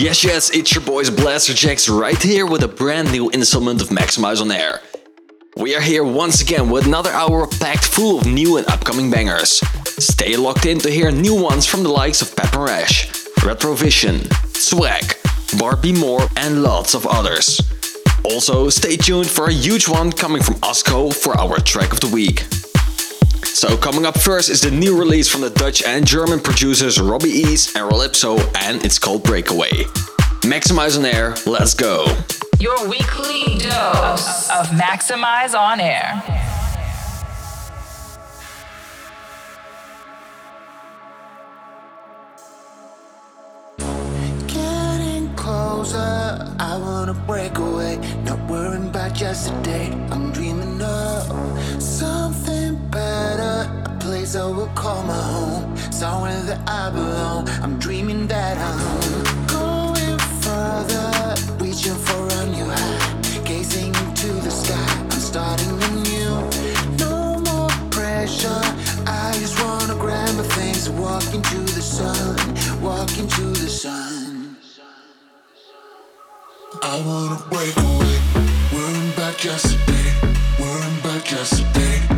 Yes, yes, it's your boys Blasterjaxx right here with a brand new installment of Maxximize on Air. We are here once again with another hour packed full of new and upcoming bangers. Stay locked in to hear new ones from the likes of Pep and Rash, Retrovision, Swag, Bart B More, and lots of others. Also, stay tuned for a huge one coming from ASCO for our track of the week. So coming up first is the new release from the Dutch and German producers Robby East and Rolipso and it's called Breakaway. Maxximize on air, let's go. Your weekly dose of Maxximize on Air. Getting closer, I wanna break away. Not worrying about yesterday. I'm dreaming of something better. A place I will call my home. Somewhere that I belong. I'm dreaming that I'm going further. Reaching for a new high. Gazing into the sky. I'm starting anew. No more pressure. I just wanna grab my things walk into the sun. Walk into the sun. I wanna break away. Worrying about yesterday. Worrying about yesterday.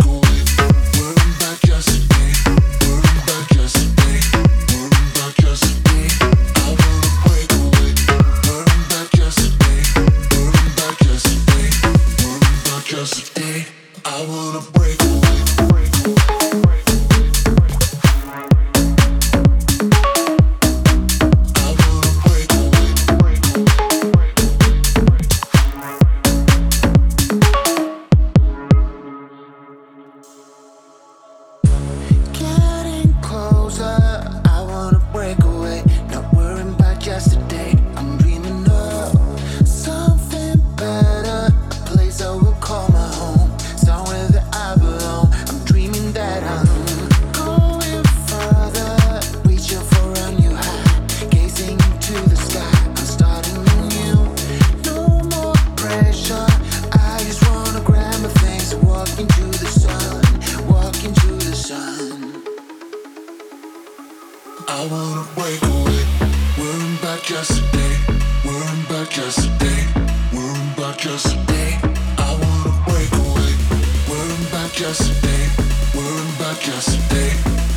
Worrying about yesterday.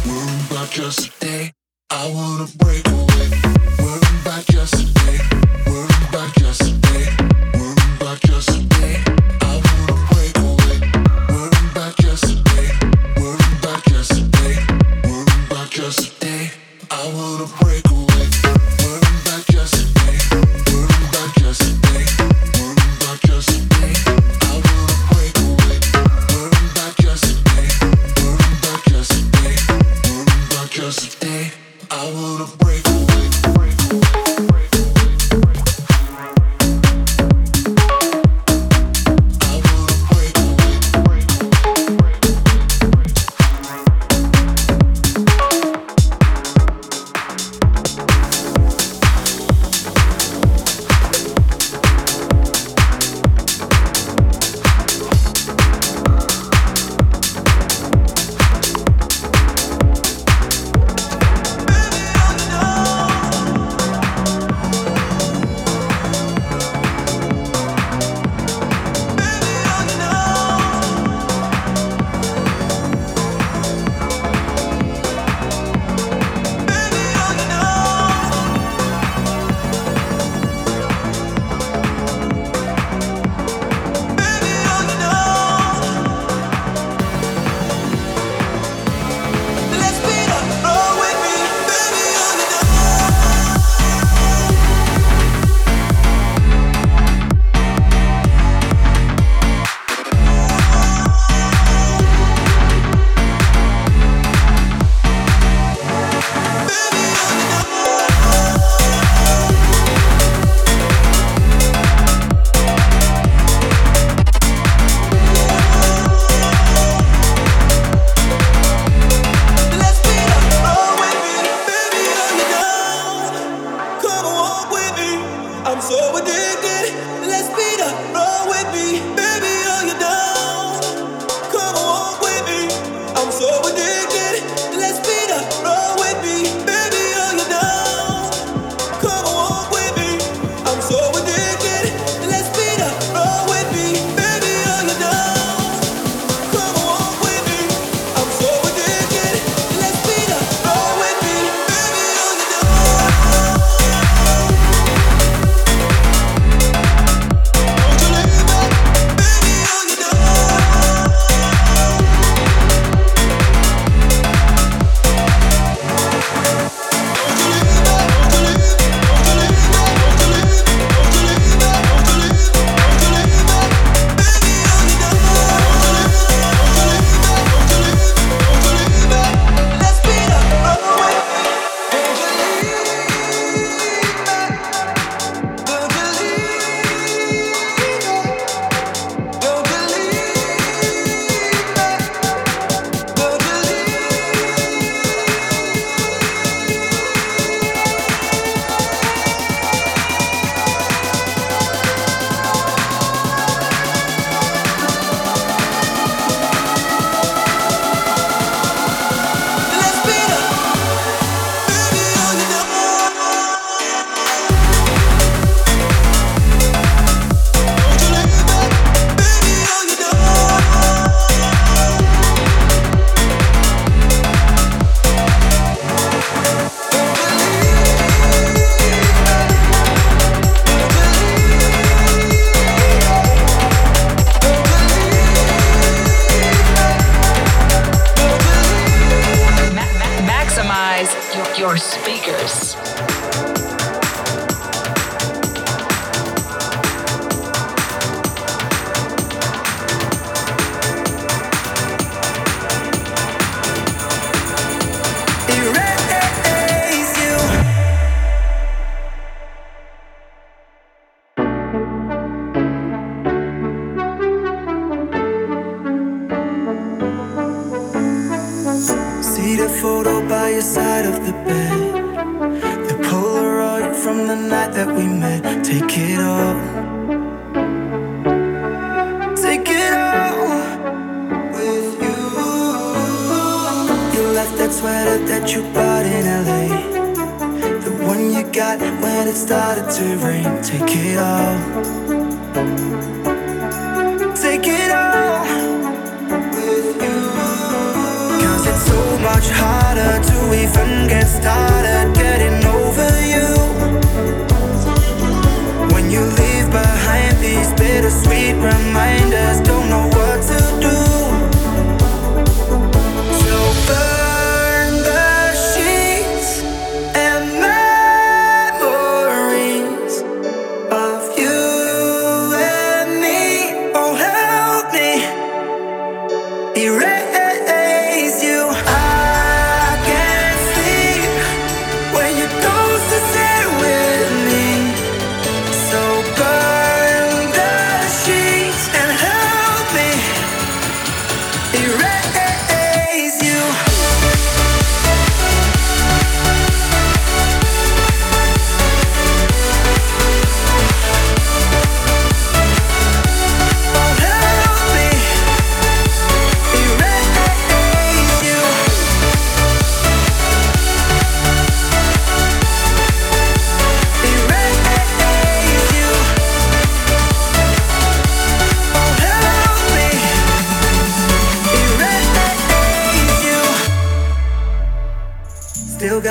Worrying about yesterday. I wanna break away.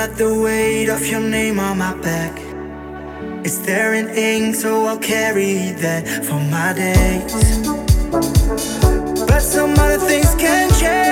got the weight of your name on my back. It's there in ink, so I'll carry that for my days. But some other things can change.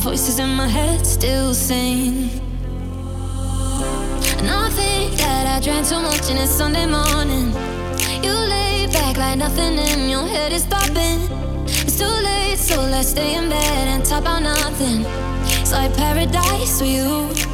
voices in my head still sing. And I think that I drank too much in a Sunday morning. You lay back like nothing and your head is popping. It's too late, so let's stay in bed and talk about nothing. It's like paradise with you.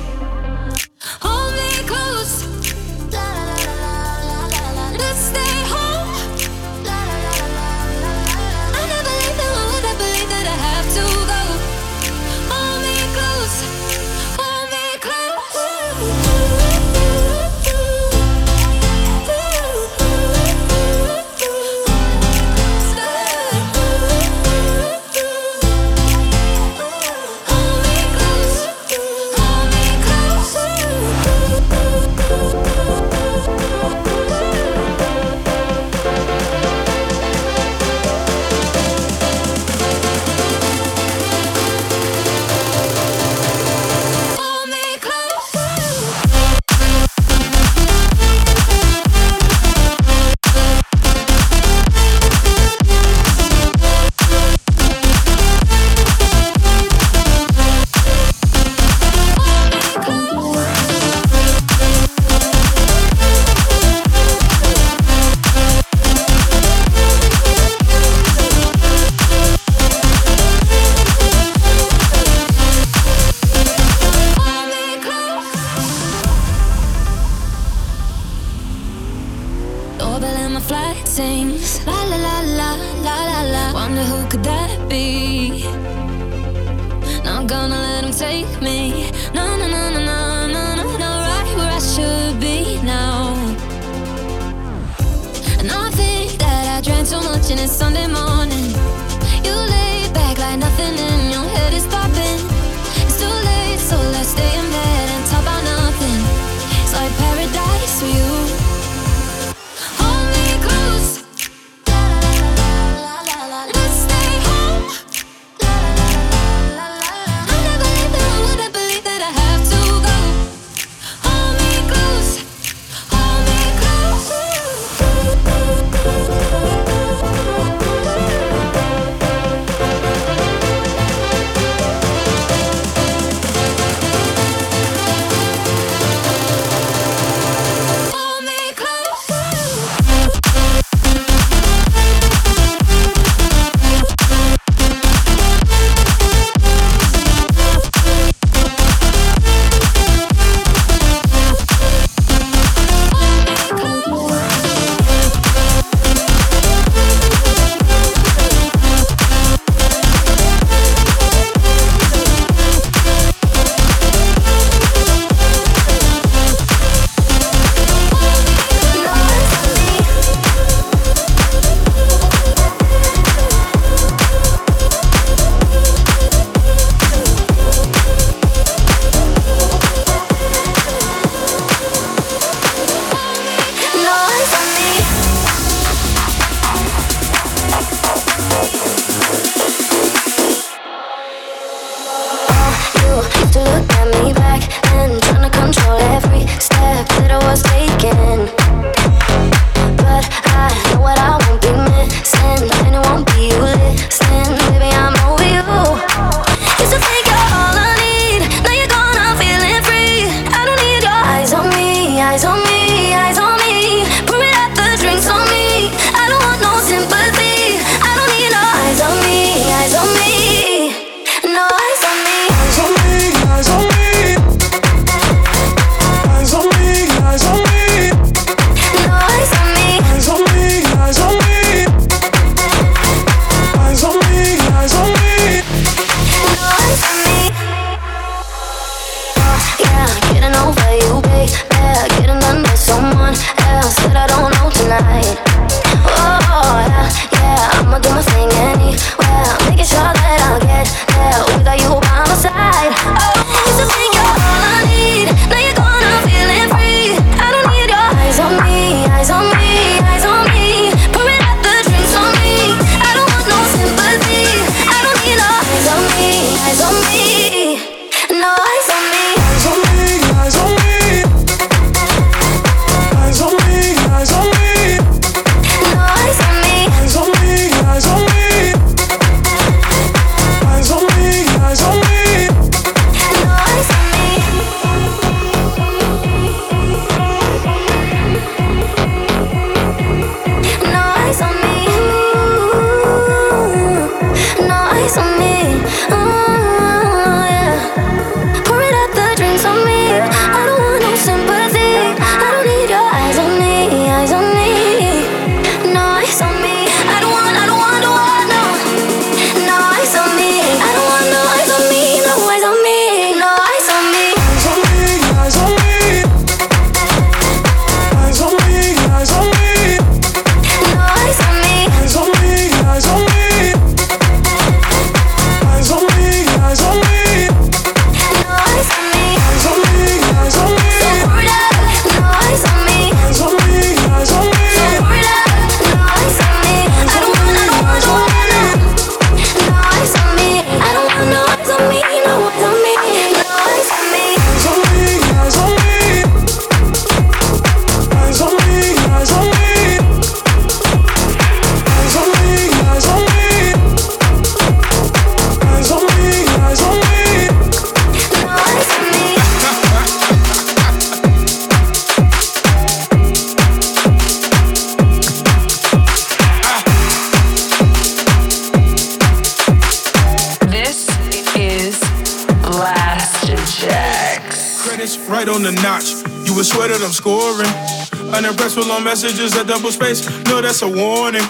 Messages at double space. No, that's a warning.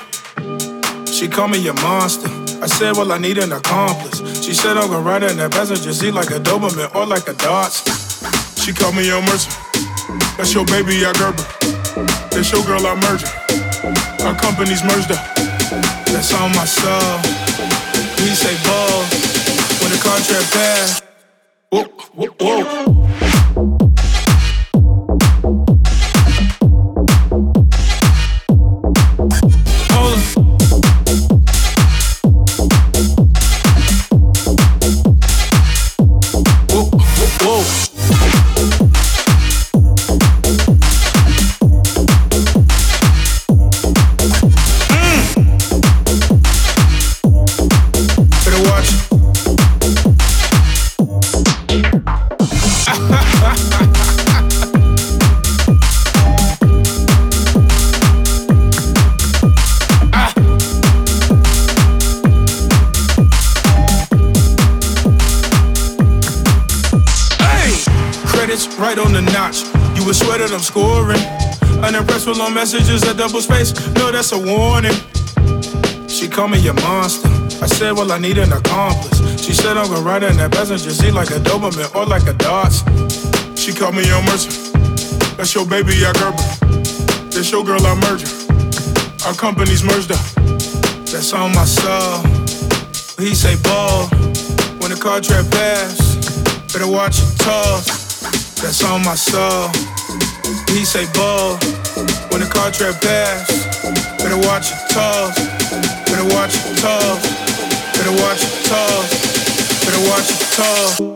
She called me a monster. I said, well, I need an accomplice. She said, I'm gonna ride in that passenger seat like a Doberman or like a Dodge. She called me a mercer. That's your baby, I Gerber. That's your girl, I merger. Our companies merged up. That's on my soul. We say ball when the contract passed. Whoa, whoa, whoa. Messages at double space. No, that's a warning. She called me a monster. I said, well, I need an accomplice. She said, I'm gonna ride in that passenger seat like a Doberman or like a Dodge. She called me a mercer. That's your baby, I Gerber. That's your girl, I merger. Our companies merged up. That's on my soul. He say ball when the car contract pass. Better watch your toss. That's on my soul. He say ball when the contract pass. Better watch your toes. Better watch your toes. Better watch your toes. Better watch your toes.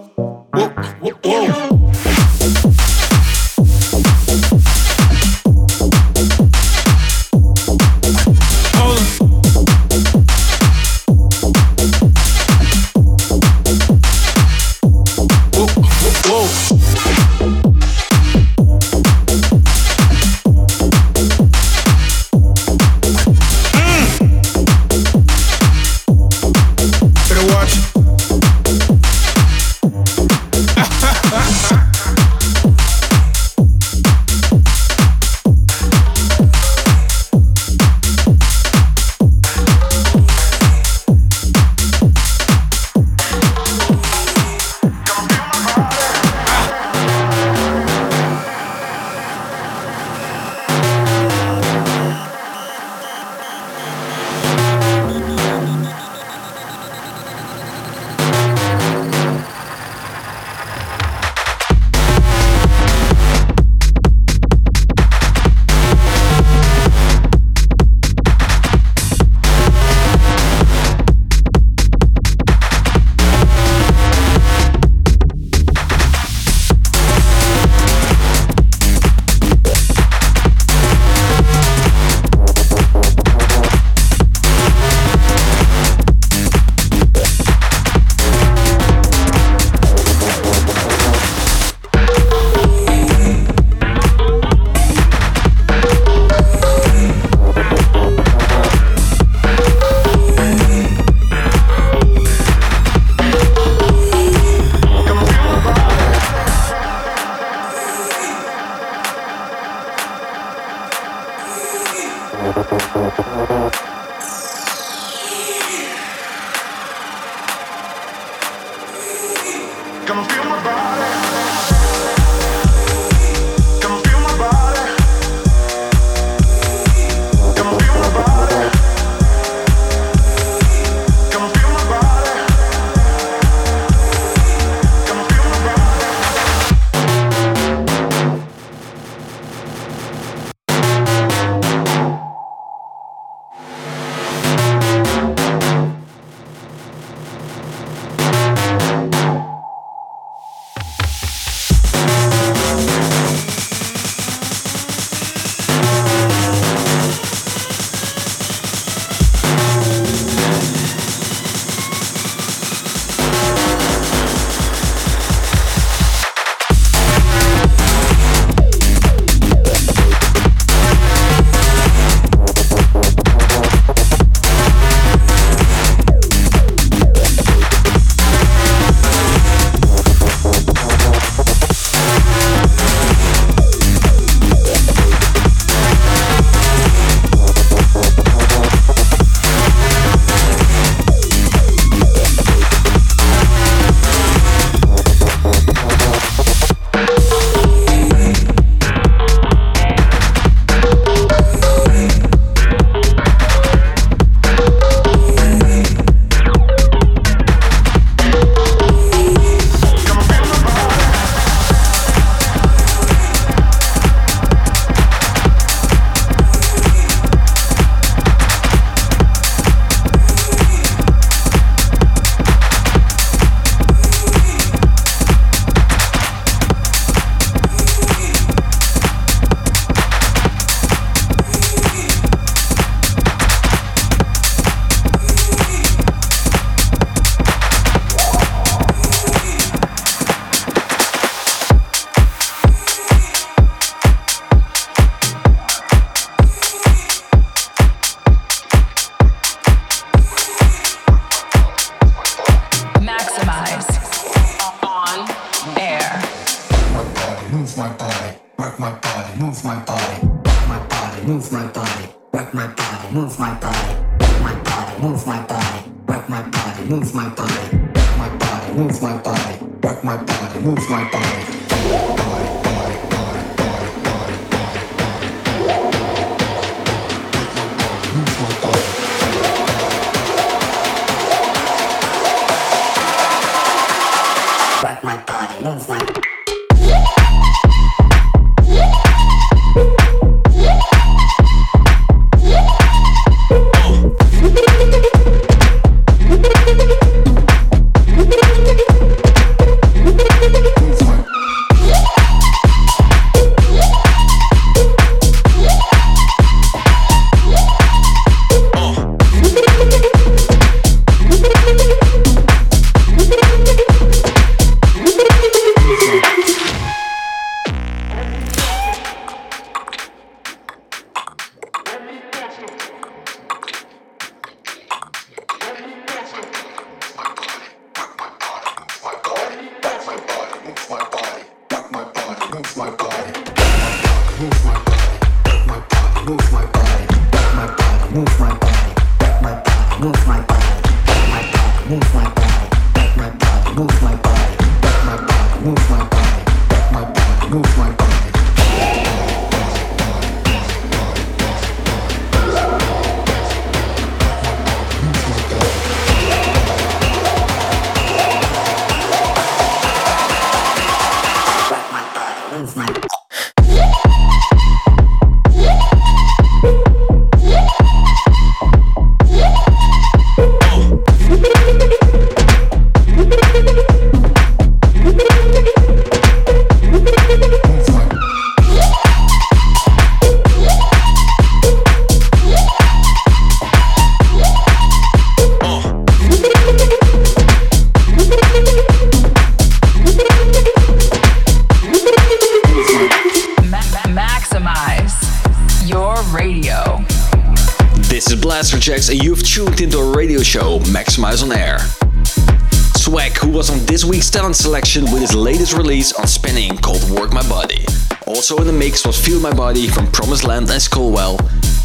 Talent selection with his latest release on Spinnin' called Work My Body. Also in the mix was Feel My Body from Promised Land and Skullwell,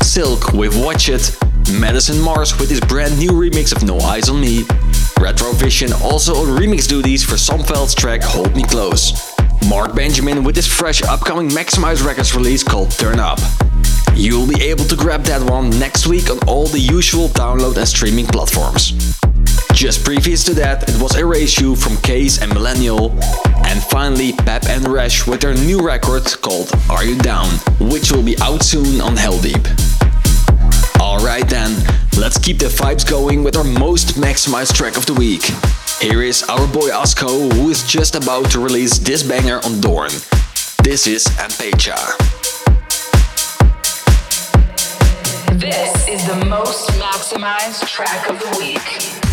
Silk with Watch It, Madison Mars with his brand new remix of No Eyes on Me, Retrovision also on remix duties for Somveld's track Hold Me Close. Marc Benjamin with his fresh upcoming Maxximize Records release called Turn Up. You'll be able to grab that one next week on all the usual download and streaming platforms. Just previous to that, it was Erase You from Case and Millennial, and finally Pep and Rash with their new record called Are You Down, which will be out soon on Heldeep. Alright then, let's keep the vibes going with our most maximized track of the week. Here is our boy ASCO, who is just about to release this banger on Doorn. This is Ampecha. This is the most maximized track of the week.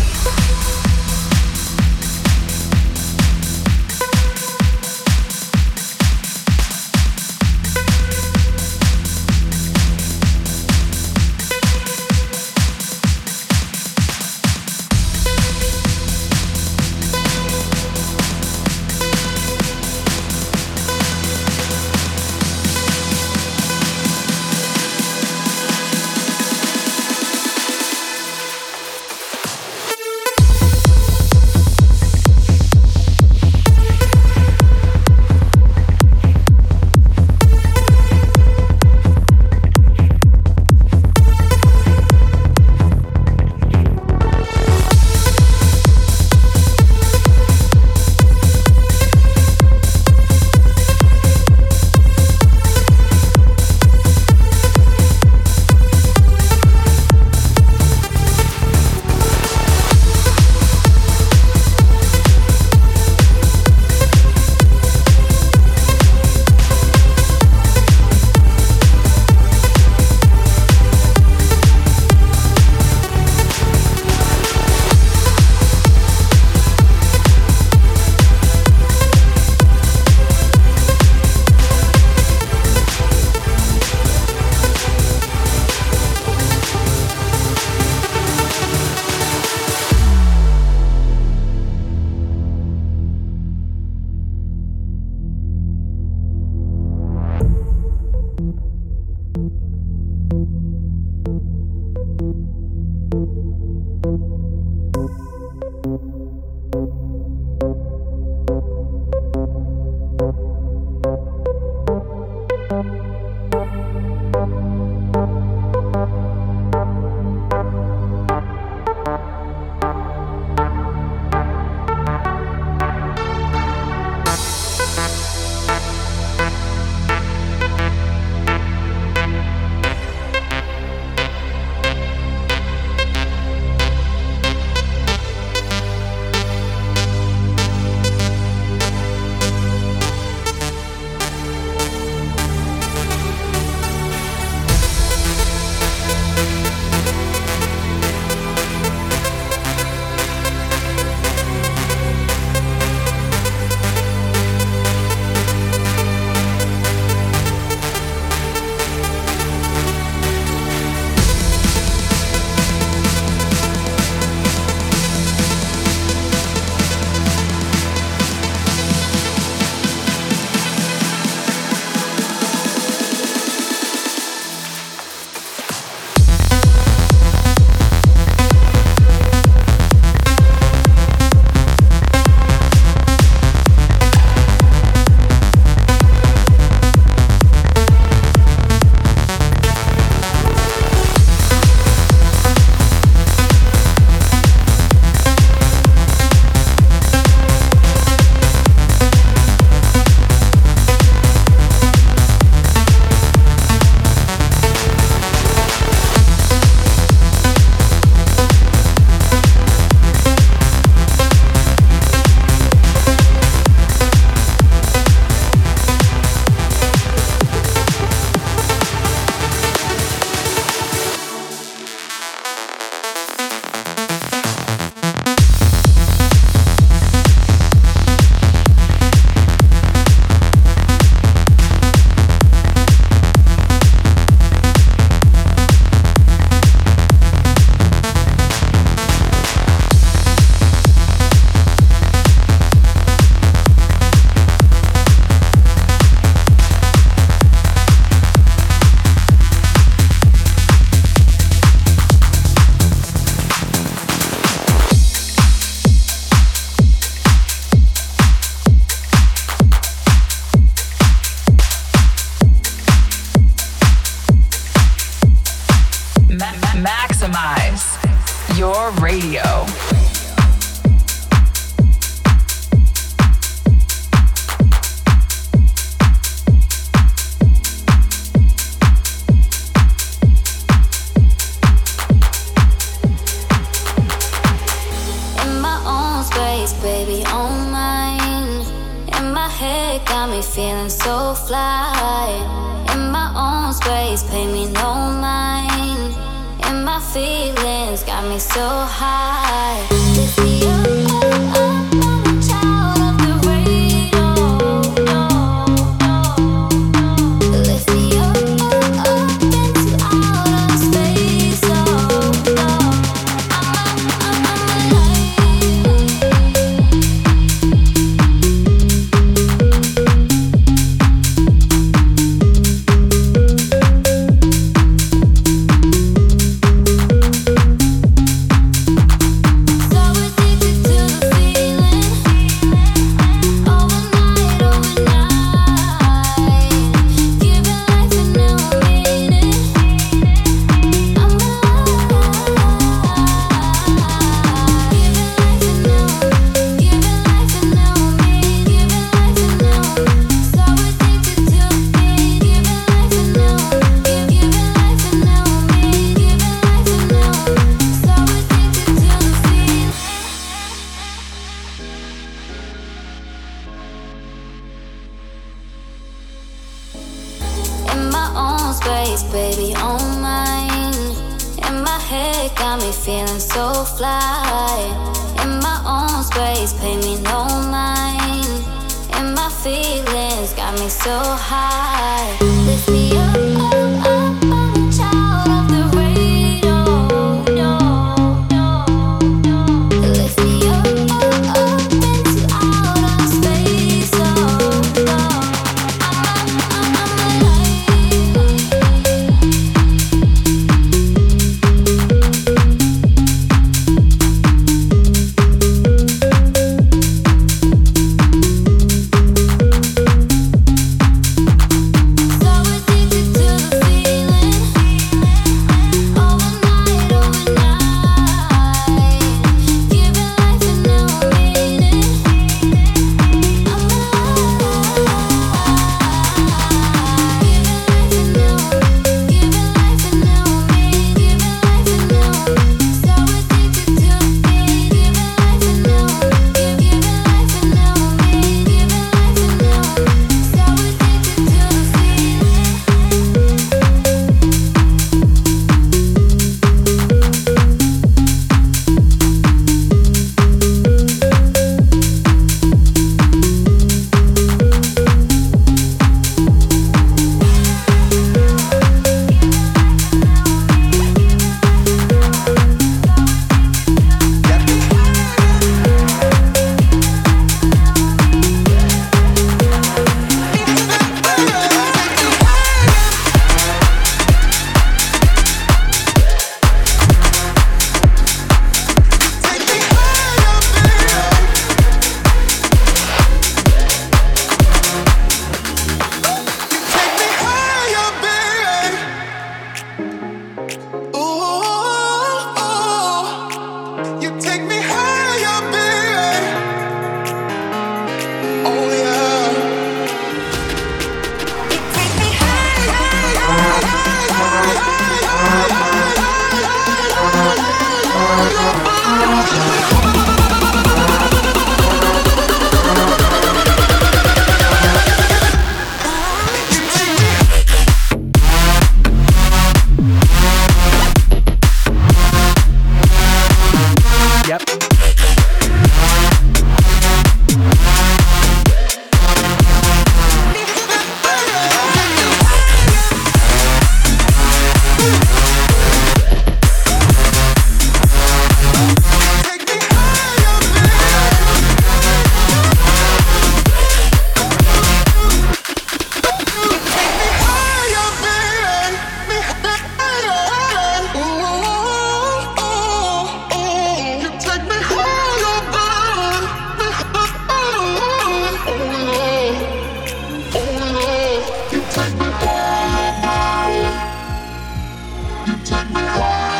Wow.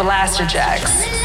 At, at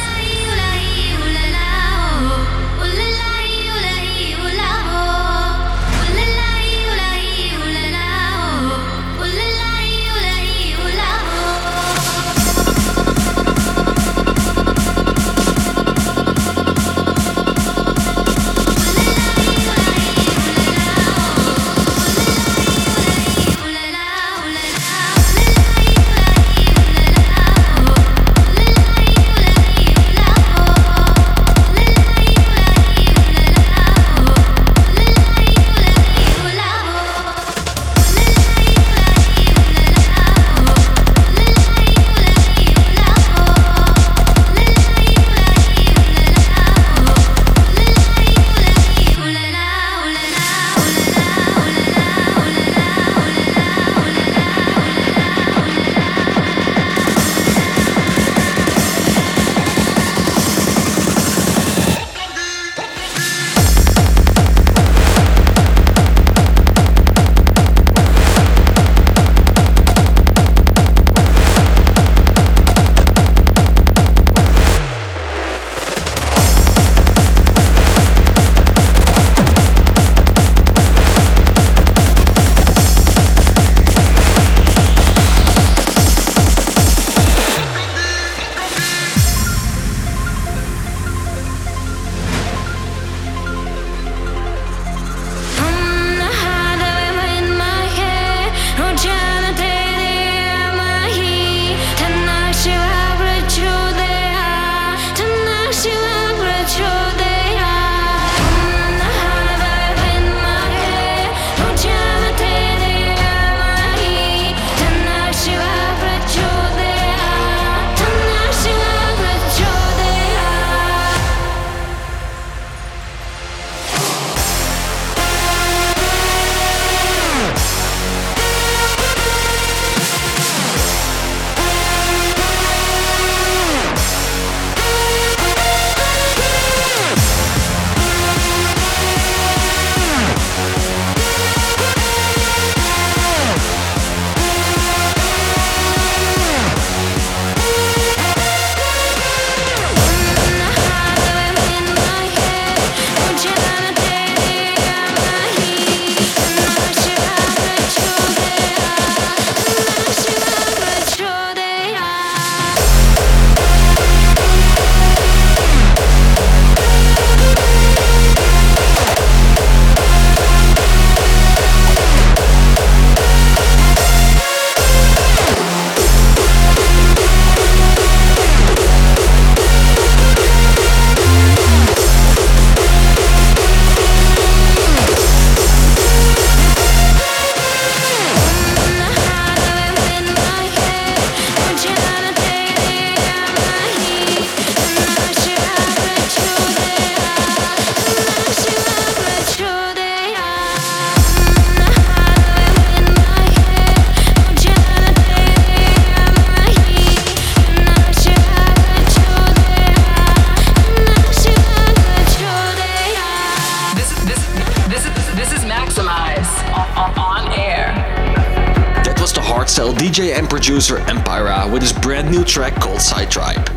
DJ and producer Empira with his brand new track called Side Tribe.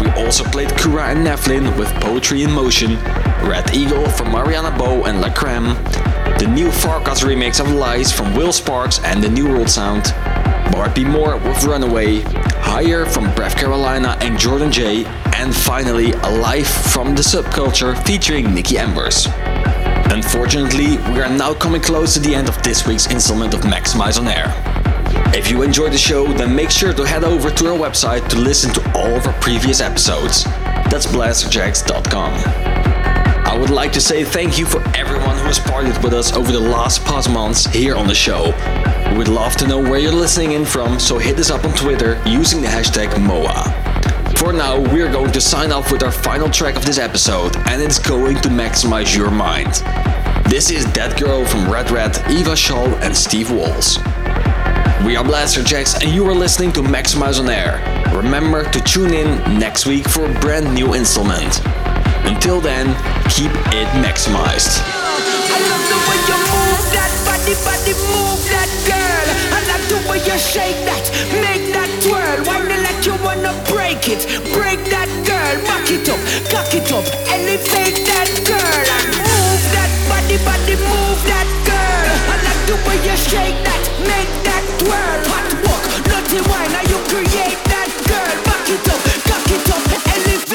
We also played Kura and Nevlin with Poetry in Motion, Red Eagle from Mariana Bo and La Creme, the new Farkas remix of Lies from Will Sparks and the New World Sound, Bart B More with Runaway, Higher from Breathe Carolina and Jordan J, and finally Alive from the Subculture featuring Nikki Embers. Unfortunately, we are now coming close to the end of this week's installment of Maxximize on Air. If you enjoyed the show, then make sure to head over to our website to listen to all of our previous episodes. That's blasterjaxx.com. I would like to say thank you for everyone who has partied with us over the last past months here on the show. We would love to know where you're listening in from, so hit us up on Twitter using the hashtag MOA. For now, we're going to sign off with our final track of this episode, and it's going to maximize your mind. This is That Girl from Red Red, Eva Shaw, and Steve Walls. We are Blasterjaxx, and you are listening to Maxximize on Air. Remember to tune in next week for a brand new installment. Until then, keep it maximized. I love the way you move that body, body move that girl. I like the way you shake that, make that twirl. You wanna break it? Break that girl, back it up, cock it up, elevate that girl. Move that body, body move that girl. I like the way you shake that, make that twirl. Hot walk, naughty wine, now you create that girl. Back it up, cock it up, elevate